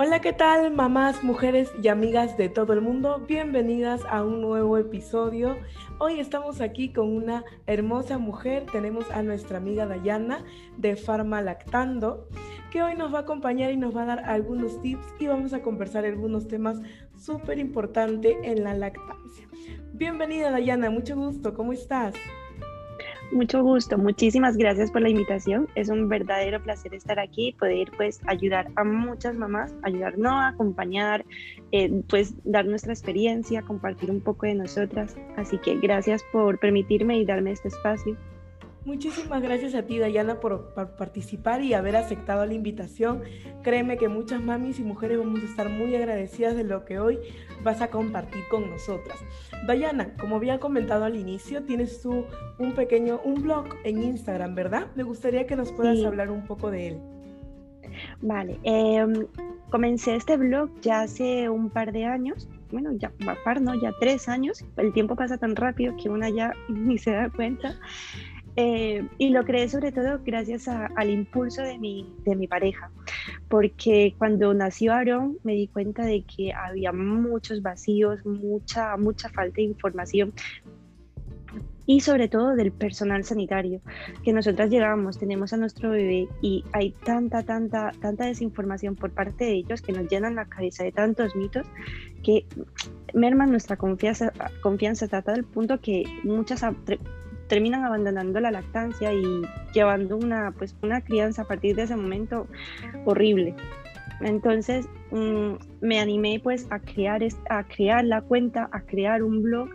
Hola, ¿qué tal mamás, mujeres y amigas de todo el mundo? Bienvenidas a un nuevo episodio. Hoy estamos aquí con una hermosa mujer. Tenemos a nuestra amiga Dayana de Farma Lactando, que hoy nos va a acompañar y nos va a dar algunos tips y vamos a conversar algunos temas súper importantes en la lactancia. Bienvenida Dayana, mucho gusto, ¿cómo estás? Mucho gusto, muchísimas gracias por la invitación. Es un verdadero placer estar aquí y poder pues ayudar a muchas mamás, ayudarnos a acompañar, eh, pues dar nuestra experiencia, compartir un poco de nosotras. Así que gracias por permitirme y darme este espacio. Muchísimas gracias a ti, Dayana, por, participar y haber aceptado la invitación. Créeme que muchas mamis y mujeres vamos a estar muy agradecidas de lo que hoy vas a compartir con nosotras. Dayana, como había comentado al inicio, tienes tú un pequeño, un blog en Instagram, ¿verdad? Me gustaría que nos puedas hablar un poco de él. Vale, em, comencé este blog ya hace un par de años, bueno, ya, par, ¿no? Ya tres años. El tiempo pasa tan rápido que una ya ni se da cuenta. Eh, y lo creé sobre todo gracias al impulso de mi, de mi pareja, porque cuando nació Aaron me di cuenta de que había muchos vacíos, mucha, mucha falta de información y sobre todo del personal sanitario, que nosotras llegamos, tenemos a nuestro bebé y hay tanta, tanta, tanta desinformación por parte de ellos que nos llenan la cabeza de tantos mitos que merman nuestra confianza, confianza hasta tal punto que muchas terminan abandonando la lactancia y llevando una, pues, una crianza a partir de ese momento horrible. Entonces mm, me animé pues a crear, a crear la cuenta, a crear un blog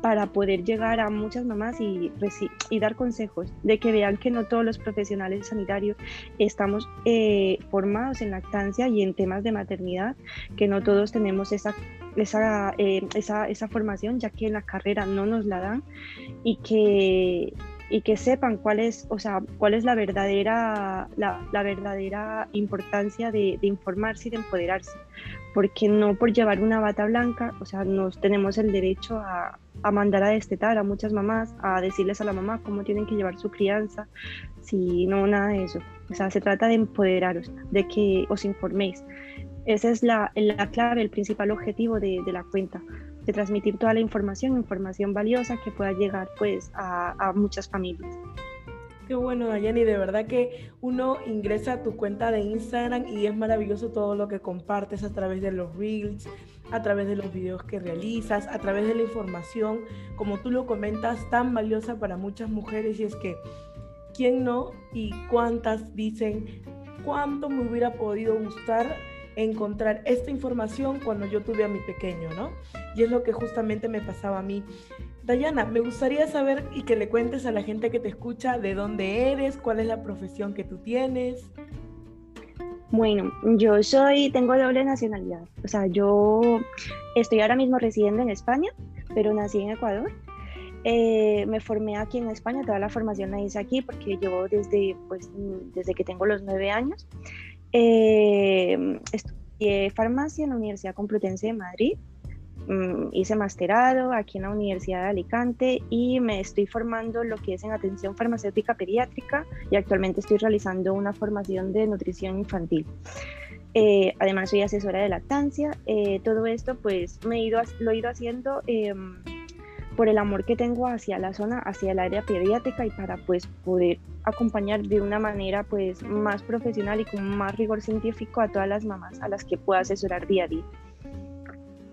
para poder llegar a muchas mamás y, y dar consejos de que vean que no todos los profesionales sanitarios estamos eh, formados en lactancia y en temas de maternidad, que no todos tenemos esa esa, eh, esa, esa, formación, ya que en la carrera no nos la dan, y que, y que sepan cuál es, o sea, cuál es la verdadera, la, la verdadera importancia de, de, informarse y de empoderarse, porque no por llevar una bata blanca, o sea, nos tenemos el derecho a, a mandar a destetar a muchas mamás, a decirles a la mamá cómo tienen que llevar su crianza, si no, nada de eso. O sea, se trata de empoderaros, de que os informéis. Esa es la, la clave, el principal objetivo de, de, la cuenta, de transmitir toda la información, información valiosa que pueda llegar pues a, a muchas familias. Qué bueno, Dayani, de verdad que uno ingresa a tu cuenta de Instagram y es maravilloso todo lo que compartes a través de los reels, a través de los videos que realizas, a través de la información, como tú lo comentas, tan valiosa para muchas mujeres y es que, ¿quién no? Y cuántas dicen, cuánto me hubiera podido gustar encontrar esta información cuando yo tuve a mi pequeño, ¿no? Y es lo que justamente me pasaba a mí. Dayana, me gustaría saber y que le cuentes a la gente que te escucha de dónde eres, cuál es la profesión que tú tienes. Bueno, yo soy, tengo doble nacionalidad. O sea, yo estoy ahora mismo residiendo en España, pero nací en Ecuador. Eh, me formé aquí en España, toda la formación la hice aquí porque llevo desde, pues, desde que tengo los nueve años. Eh, estudié farmacia en la Universidad Complutense de Madrid, mm, hice masterado aquí en la Universidad de Alicante y me estoy formando lo que es en atención farmacéutica pediátrica y actualmente estoy realizando una formación de nutrición infantil. Eh, además soy asesora de lactancia. Eh, todo esto pues me he ido, lo he ido haciendo em, por el amor que tengo hacia la zona, hacia el área pediátrica y para pues poder acompañar de una manera pues más profesional y con más rigor científico a todas las mamás a las que puedo asesorar día a día.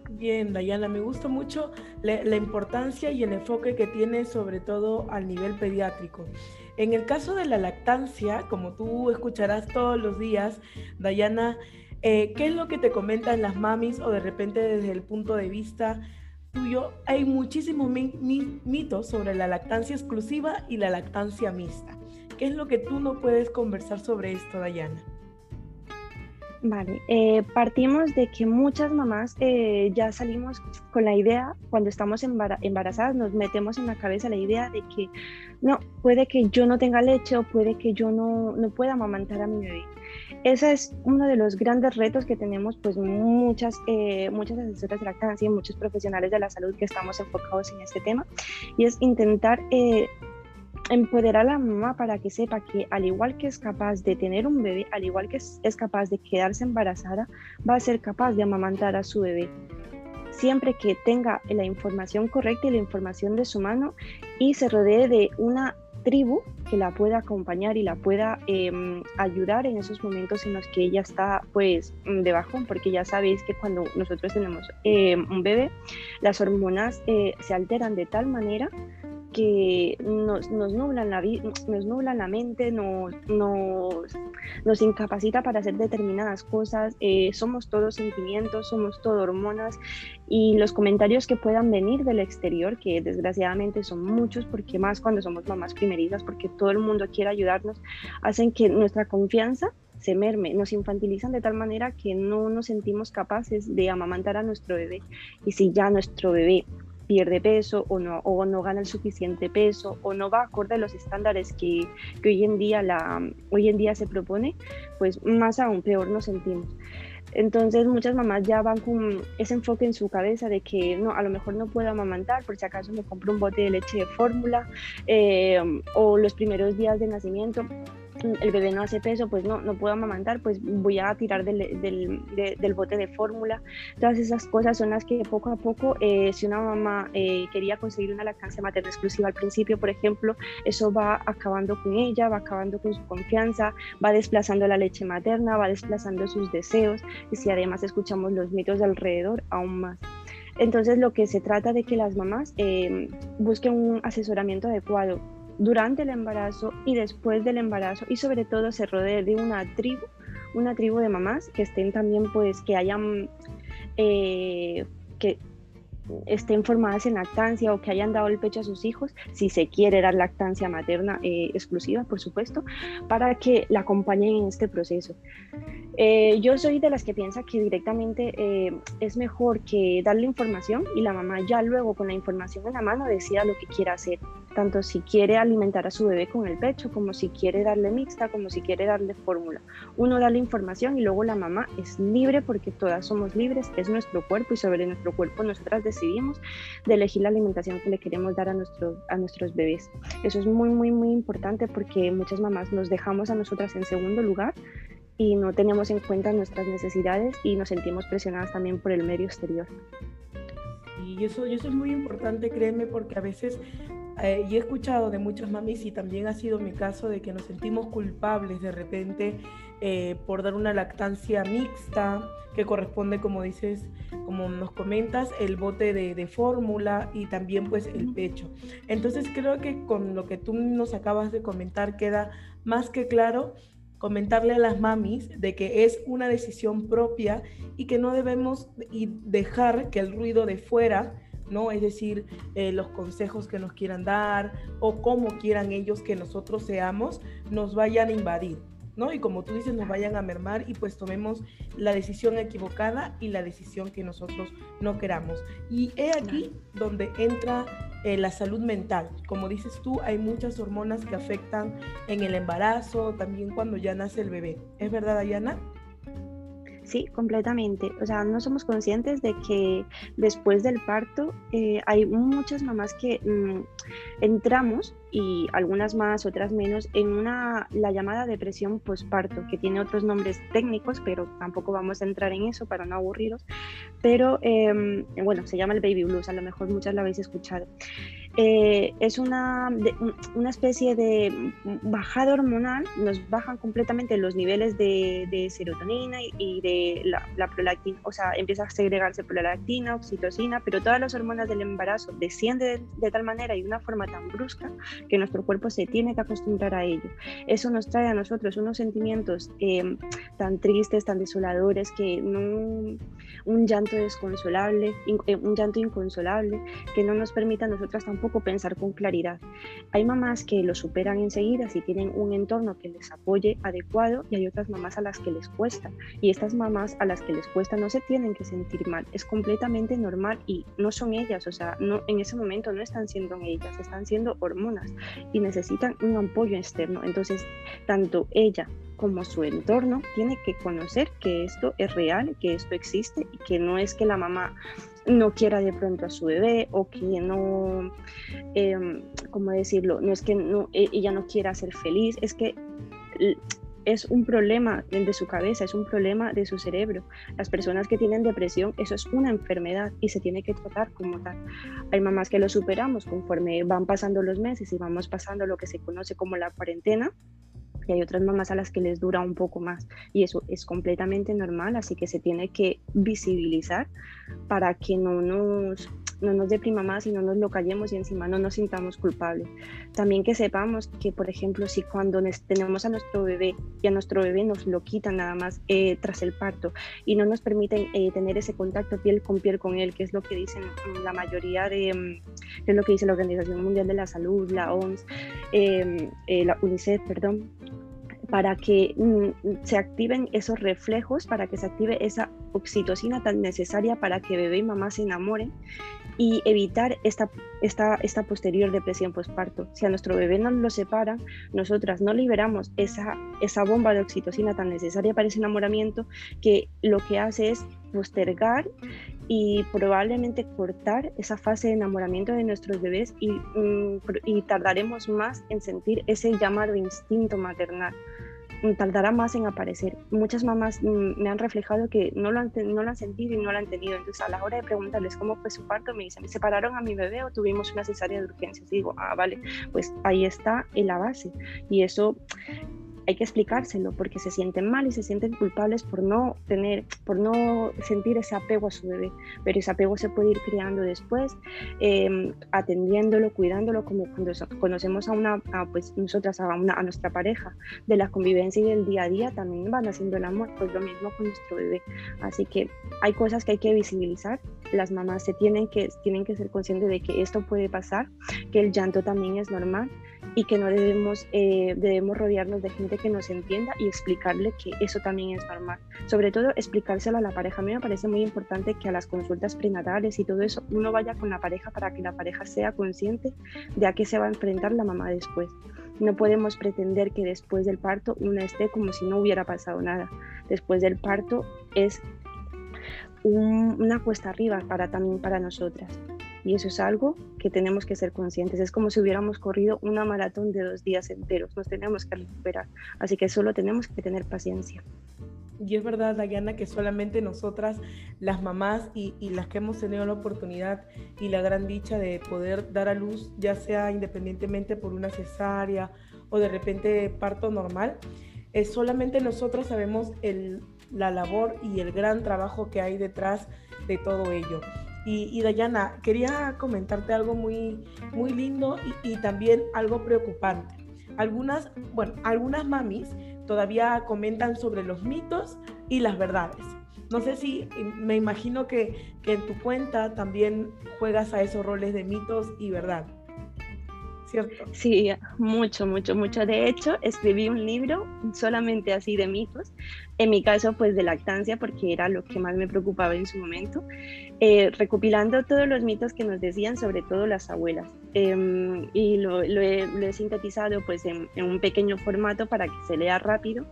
Bien, Dayana, me gusta mucho la, la importancia y el enfoque que tiene sobre todo al nivel pediátrico. En el caso de la lactancia, como tú escucharás todos los días, Dayana, eh, ¿qué es lo que te comentan las mamis o de repente desde el punto de vista tuyo, hay muchísimos mitos sobre la lactancia exclusiva y la lactancia mixta. ¿Qué es lo que tú no puedes conversar sobre esto, Dayana? Vale, eh, partimos de que muchas mamás eh, ya salimos con la idea, cuando estamos embarazadas, nos metemos en la cabeza la idea de que no, puede que yo no tenga leche o puede que yo no, no pueda amamantar a mi bebé. Ese es uno de los grandes retos que tenemos pues muchas, eh, muchas asesoras de lactancia y muchos profesionales de la salud que estamos enfocados en este tema y es intentar eh, empoderar a la mamá para que sepa que al igual que es capaz de tener un bebé, al igual que es, es capaz de quedarse embarazada, va a ser capaz de amamantar a su bebé. Siempre que tenga la información correcta y la información de su mano y se rodee de una tribu que la pueda acompañar y la pueda em, ayudar en esos momentos en los que ella está pues de bajón, porque ya sabéis que cuando nosotros tenemos em, un bebé, las hormonas eh, se alteran de tal manera que nos, nos, nublan, la, nos nublan la mente, nos, nos, incapacita para hacer determinadas cosas, eh, somos todos sentimientos, somos todo hormonas y los comentarios que puedan venir del exterior, que desgraciadamente son muchos, porque más cuando somos mamás primerizas, porque todo el mundo quiere ayudarnos, hacen que nuestra confianza se merme, nos infantilizan de tal manera que no nos sentimos capaces de amamantar a nuestro bebé. Y si ya nuestro bebé pierde peso o no, o no gana el suficiente peso o no va acorde a los estándares que, que hoy, en día la, hoy en día se propone, pues más aún peor nos sentimos. Entonces muchas mamás ya van con ese enfoque en su cabeza de que no, a lo mejor no puedo amamantar, por si acaso me compro un bote de leche de fórmula eh, o los primeros días de nacimiento el bebé no hace peso, pues no, no puedo amamantar, pues voy a tirar del, del, bote de fórmula. Todas esas cosas son las que poco a poco, eh, si una mamá eh, quería conseguir una lactancia materna exclusiva al principio, por ejemplo, eso va acabando con ella, va acabando con su confianza, va desplazando la leche materna, va desplazando sus deseos y si además escuchamos los mitos de alrededor, aún más. Entonces lo que se trata de que las mamás eh, busquen un asesoramiento adecuado durante el embarazo y después del embarazo y sobre todo se rodee de una tribu, una tribu de mamás que estén también pues que hayan eh, que estén formadas en lactancia o que hayan dado el pecho a sus hijos, si se quiere dar lactancia materna eh, exclusiva, por supuesto, para que la acompañen en este proceso. Eh, yo soy de las que piensa que directamente es mejor que darle información y la mamá ya luego con la información en la mano decida lo que quiera hacer tanto si quiere alimentar a su bebé con el pecho, como si quiere darle mixta, como si quiere darle fórmula. Uno da la información y luego la mamá es libre porque todas somos libres, es nuestro cuerpo y sobre nuestro cuerpo nosotras decidimos de elegir la alimentación que le queremos dar a, nuestros a nuestros bebés. Eso es muy, muy, muy importante porque muchas mamás nos dejamos a nosotras en segundo lugar y no tenemos en cuenta nuestras necesidades y nos sentimos presionadas también por el medio exterior. Y eso, eso es muy importante, créeme, porque a veces eh, y he escuchado de muchas mamis y también ha sido mi caso de que nos sentimos culpables de repente eh, por dar una lactancia mixta que corresponde, como dices, como nos comentas, el bote de, de fórmula y también pues el pecho. Entonces creo que con lo que tú nos acabas de comentar queda más que claro comentarle a las mamis de que es una decisión propia y que no debemos dejar que el ruido de fuera ¿no? Es decir, eh, los consejos que nos quieran dar o cómo quieran ellos que nosotros seamos, nos vayan a invadir, ¿no? Y como tú dices, nos vayan a mermar y pues tomemos la decisión equivocada y la decisión que nosotros no queramos. Y he aquí donde entra eh, la salud mental. Como dices tú, hay muchas hormonas que afectan en el embarazo, también cuando ya nace el bebé. ¿Es verdad, Ayana? Sí, completamente. O sea, no somos conscientes de que después del parto eh, hay muchas mamás que mm, entramos y algunas más, otras menos, en una, la llamada depresión postparto, que tiene otros nombres técnicos, pero tampoco vamos a entrar en eso para no aburriros. Pero em, bueno, se llama el baby blues, a lo mejor muchas lo habéis escuchado. Eh, es una, una, especie de bajada hormonal, nos bajan completamente los niveles de, serotonina y, de la, prolactina, o sea, empieza a segregarse prolactina, oxitocina, pero todas las hormonas del embarazo descienden de, tal manera y de una forma tan brusca que nuestro cuerpo se tiene que acostumbrar a ello. Eso nos trae a nosotros unos sentimientos eh, tan tristes, tan desoladores, que no, un llanto desconsolable, eh, un llanto inconsolable, que no nos permite a nosotras tampoco pensar con claridad. Hay mamás que lo superan enseguida si tienen un entorno que les apoye adecuado y hay otras mamás a las que les cuesta. Y estas mamás a las que les cuesta no se tienen que sentir mal, es completamente normal y no son ellas, o sea, no, en ese momento no están siendo ellas, están siendo hormonas y necesitan un apoyo externo. Entonces, tanto ella como su entorno tiene que conocer que esto es real, que esto existe y que no es que la mamá no quiera de pronto a su bebé o que no, eh, ¿cómo decirlo? No es que e, ella no quiera ser feliz, es que es un problema de su cabeza, es un problema de su cerebro. Las personas que tienen depresión, eso es una enfermedad y se tiene que tratar como tal. Hay mamás que lo superamos conforme van pasando los meses y vamos pasando lo que se conoce como la cuarentena y hay otras mamás a las que les dura un poco más y eso es completamente normal, así que se tiene que visibilizar para que no nos no nos deprima más y no nos lo callemos y encima no nos sintamos culpables. También que sepamos que, por ejemplo, si cuando tenemos a nuestro bebé y a nuestro bebé nos lo quitan nada más eh, tras el parto y no nos permiten eh, tener ese contacto piel con piel con él, que es lo que dicen la mayoría de, mm, es lo que dice la Organización Mundial de la Salud, la OMS, eh, la UNICEF, perdón, para que mm, se activen esos reflejos, para que se active esa oxitocina tan necesaria para que bebé y mamá se enamoren y evitar esta, esta, esta posterior depresión postparto. Si a nuestro bebé nos lo separan, nosotras no liberamos esa, esa bomba de oxitocina tan necesaria para ese enamoramiento que lo que hace es postergar y probablemente cortar esa fase de enamoramiento de nuestros bebés y, mm, y tardaremos más en sentir ese llamado instinto maternal tardará más en aparecer. Muchas mamás mm, me han reflejado que no lo han, no lo han sentido y no lo han tenido. Entonces, a la hora de preguntarles cómo fue su parto, me dicen, ¿me separaron a mi bebé o tuvimos una cesárea de urgencias? Y digo, ah, vale, pues ahí está en la base. Y eso hay que explicárselo porque se sienten mal y se sienten culpables por no tener, por no sentir ese apego a su bebé, pero ese apego se puede ir creando después, em, atendiéndolo, cuidándolo, como cuando conocemos a una, pues nosotras a, una, a nuestra pareja, de la convivencia y del día a día también van haciendo el amor, pues lo mismo con nuestro bebé. Así que hay cosas que hay que visibilizar, las mamás se tienen que, tienen que ser conscientes de que esto puede pasar, que el llanto también es normal y que no debemos, eh, debemos rodearnos de gente que nos entienda y explicarle que eso también es normal. Sobre todo explicárselo a la pareja. A mí me parece muy importante que a las consultas prenatales y todo eso uno vaya con la pareja para que la pareja sea consciente de a qué se va a enfrentar la mamá después. No podemos pretender que después del parto uno esté como si no hubiera pasado nada. Después del parto es una cuesta arriba para, también para nosotras. Y eso es algo que tenemos que ser conscientes. Es como si hubiéramos corrido una maratón de dos días enteros. Nos tenemos que recuperar. Así que solo tenemos que tener paciencia. Y es verdad, Dayana, que solamente nosotras, las mamás y, y, las que hemos tenido la oportunidad y la gran dicha de poder dar a luz, ya sea independientemente por una cesárea o de repente parto normal, es solamente nosotros sabemos el, la labor y el gran trabajo que hay detrás de todo ello. Y, Dayana, quería comentarte algo muy, muy lindo y, también algo preocupante. Algunas, bueno, algunas mamis todavía comentan sobre los mitos y las verdades. No sé si me imagino que, que en tu cuenta también juegas a esos roles de mitos y verdad. ¿Cierto? Sí, mucho, mucho, mucho. De hecho, escribí un libro solamente así de mitos, en mi caso pues de lactancia, porque era lo que más me preocupaba en su momento, eh, recopilando todos los mitos que nos decían, sobre todo las abuelas. Em, y lo, he, sintetizado pues en, un pequeño formato para que se lea rápido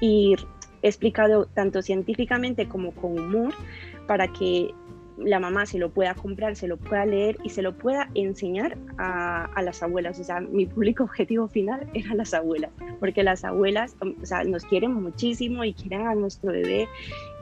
y explicado tanto científicamente como con humor para que la mamá se lo pueda comprar, se lo pueda leer y se lo pueda enseñar a, las abuelas. O sea, mi público objetivo final era las abuelas, porque las abuelas o sea, nos quieren muchísimo y quieren a nuestro bebé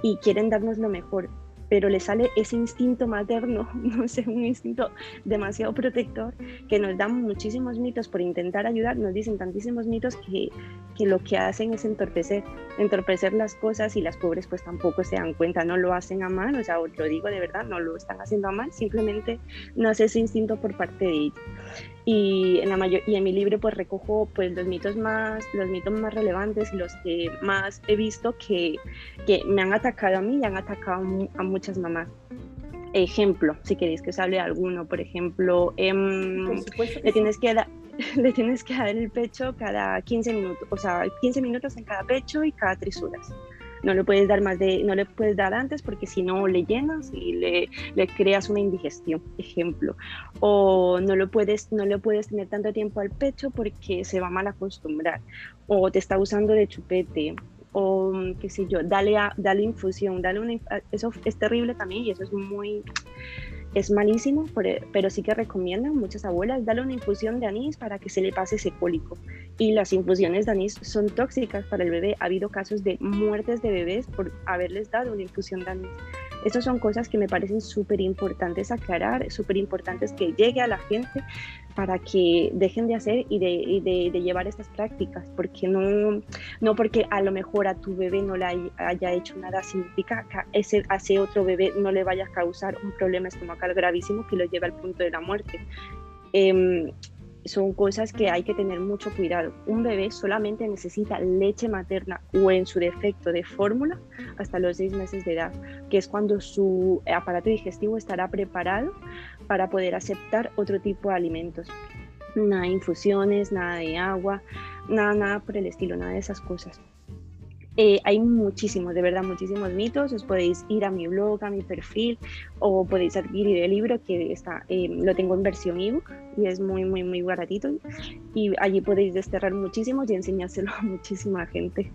y quieren darnos lo mejor pero le sale ese instinto materno, no sé, un instinto demasiado protector, que nos dan muchísimos mitos por intentar ayudar, nos dicen tantísimos mitos que, que lo que hacen es entorpecer, entorpecer las cosas y las pobres pues tampoco se dan cuenta, no lo hacen a mal, o sea, lo digo de verdad, no lo están haciendo a mal, simplemente nace ese instinto por parte de ellos y en, la mayor, y en mi libro pues recojo pues los mitos más, los mitos más relevantes y los que más he visto que, que me han atacado a mí y han atacado a muchas mamás. Ejemplo, si queréis que os hable alguno, por ejemplo, em, le, tienes que dar, le tienes que dar el pecho cada 15 minutos, o sea, 15 minutos en cada pecho y cada 3 horas. No le puedes dar más de, no le puedes dar antes porque si no le llenas y le, le creas una indigestión, ejemplo. O no lo puedes, no le puedes tener tanto tiempo al pecho porque se va a mal acostumbrar. O te está usando de chupete o qué sé yo, dale, a, dale infusión, dale una, eso es terrible también y eso es muy, es malísimo, pero sí que recomiendan muchas abuelas darle una infusión de anís para que se le pase ese cólico. Y las infusiones de anís son tóxicas para el bebé. Ha habido casos de muertes de bebés por haberles dado una infusión de anís. Estas son cosas que me parecen súper importantes aclarar, súper importantes que llegue a la gente para que dejen de hacer y de, llevar estas prácticas, porque no, no porque a lo mejor a tu bebé no le haya hecho nada significa que ese, a ese otro bebé no le vaya a causar un problema estomacal gravísimo que lo lleve al punto de la muerte. Eh, son cosas que hay que tener mucho cuidado. Un bebé solamente necesita leche materna o en su defecto de fórmula hasta los seis meses de edad, que es cuando su aparato digestivo estará preparado para poder aceptar otro tipo de alimentos. Nada de infusiones, nada de agua, nada, nada por el estilo, nada de esas cosas. Eh, hay muchísimos, de verdad, muchísimos mitos. Os podéis ir a mi blog, a mi perfil, o podéis adquirir el libro que está, eh, lo tengo en versión ebook y es muy, muy, muy baratito. Y allí podéis desterrar muchísimos y enseñárselo a muchísima gente.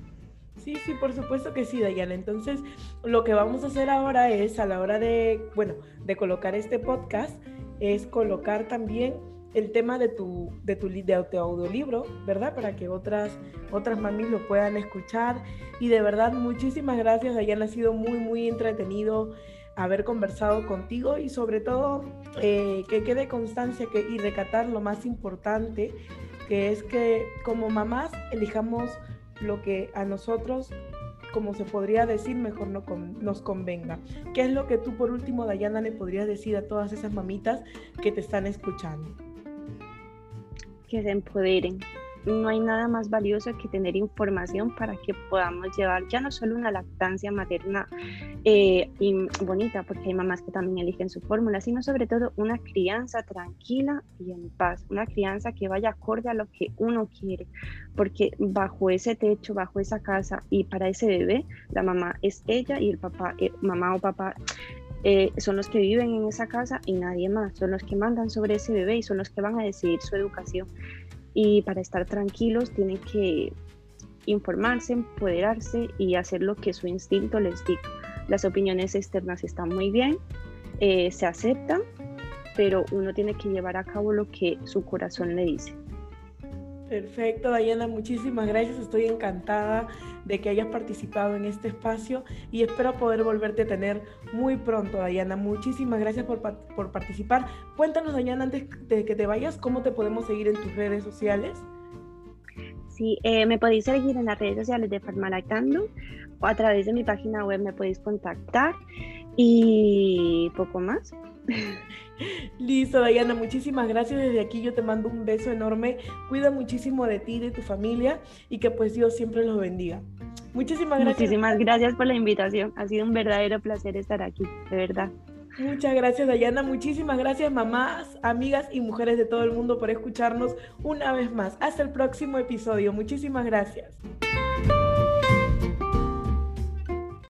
Sí, sí, por supuesto que sí, Dayana. Entonces, lo que vamos a hacer ahora es, a la hora de, bueno, de colocar este podcast, es colocar también el tema de tu, de tu, de audiolibro, ¿verdad? Para que otras, otras mamis lo puedan escuchar. Y de verdad, muchísimas gracias, Dayana. Ha sido muy, muy entretenido haber conversado contigo y sobre todo eh, que quede constancia que, y recatar lo más importante, que es que como mamás elijamos lo que a nosotros como se podría decir, mejor no nos convenga. ¿Qué es lo que tú por último, Dayana, le podrías decir a todas esas mamitas que te están escuchando? Que se empoderen. No hay nada más valioso que tener información para que podamos llevar ya no solo una lactancia materna eh, y bonita, porque hay mamás que también eligen su fórmula, sino sobre todo una crianza tranquila y en paz, una crianza que vaya acorde a lo que uno quiere, porque bajo ese techo, bajo esa casa y para ese bebé, la mamá es ella y el papá, eh, mamá o papá eh, son los que viven en esa casa y nadie más, son los que mandan sobre ese bebé y son los que van a decidir su educación. Y para estar tranquilos tienen que informarse, empoderarse y hacer lo que su instinto les diga. Las opiniones externas están muy bien, eh, se aceptan, pero uno tiene que llevar a cabo lo que su corazón le dice. Perfecto, Dayana, muchísimas gracias. Estoy encantada de que hayas participado en este espacio y espero poder volverte a tener muy pronto, Dayana. Muchísimas gracias por, participar. Cuéntanos, Dayana, antes de que te vayas, cómo te podemos seguir en tus redes sociales. Sí, eh, me podéis seguir en las redes sociales de Farmalactando o a través de mi página web me podéis contactar y poco más. Listo, Dayana, muchísimas gracias. Desde aquí yo te mando un beso enorme. Cuida muchísimo de ti, de tu familia y que pues Dios siempre los bendiga. Muchísimas gracias. Muchísimas gracias por la invitación. Ha sido un verdadero placer estar aquí, de verdad. Muchas gracias, Dayana. Muchísimas gracias, mamás, amigas y mujeres de todo el mundo por escucharnos una vez más. Hasta el próximo episodio. Muchísimas gracias.